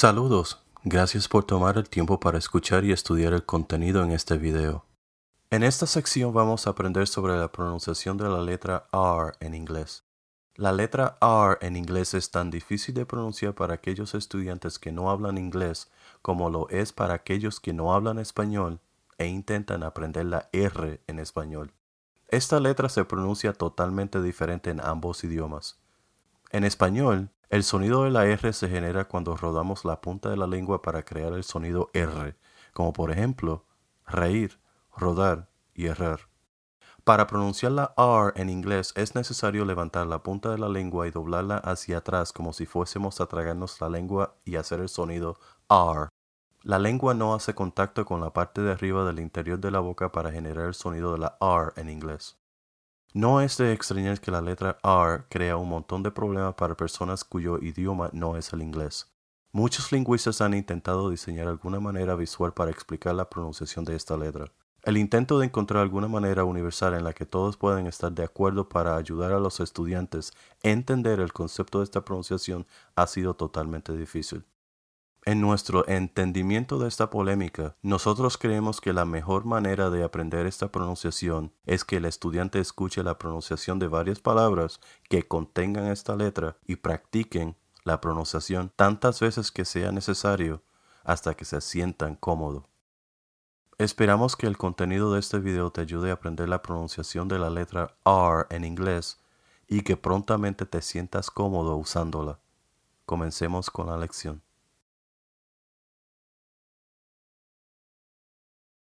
Saludos, gracias por tomar el tiempo para escuchar y estudiar el contenido en este video. En esta sección vamos a aprender sobre la pronunciación de la letra R en inglés. La letra R en inglés es tan difícil de pronunciar para aquellos estudiantes que no hablan inglés como lo es para aquellos que no hablan español e intentan aprender la R en español. Esta letra se pronuncia totalmente diferente en ambos idiomas. En español, el sonido de la R se genera cuando rodamos la punta de la lengua para crear el sonido R, como por ejemplo reír, rodar y errar. Para pronunciar la R en inglés es necesario levantar la punta de la lengua y doblarla hacia atrás como si fuésemos a tragarnos la lengua y hacer el sonido R. La lengua no hace contacto con la parte de arriba del interior de la boca para generar el sonido de la R en inglés. No es de extrañar que la letra R crea un montón de problemas para personas cuyo idioma no es el inglés. Muchos lingüistas han intentado diseñar alguna manera visual para explicar la pronunciación de esta letra. El intento de encontrar alguna manera universal en la que todos puedan estar de acuerdo para ayudar a los estudiantes a entender el concepto de esta pronunciación ha sido totalmente difícil. En nuestro entendimiento de esta polémica, nosotros creemos que la mejor manera de aprender esta pronunciación es que el estudiante escuche la pronunciación de varias palabras que contengan esta letra y practiquen la pronunciación tantas veces que sea necesario hasta que se sientan cómodos. Esperamos que el contenido de este video te ayude a aprender la pronunciación de la letra R en inglés y que prontamente te sientas cómodo usándola. Comencemos con la lección.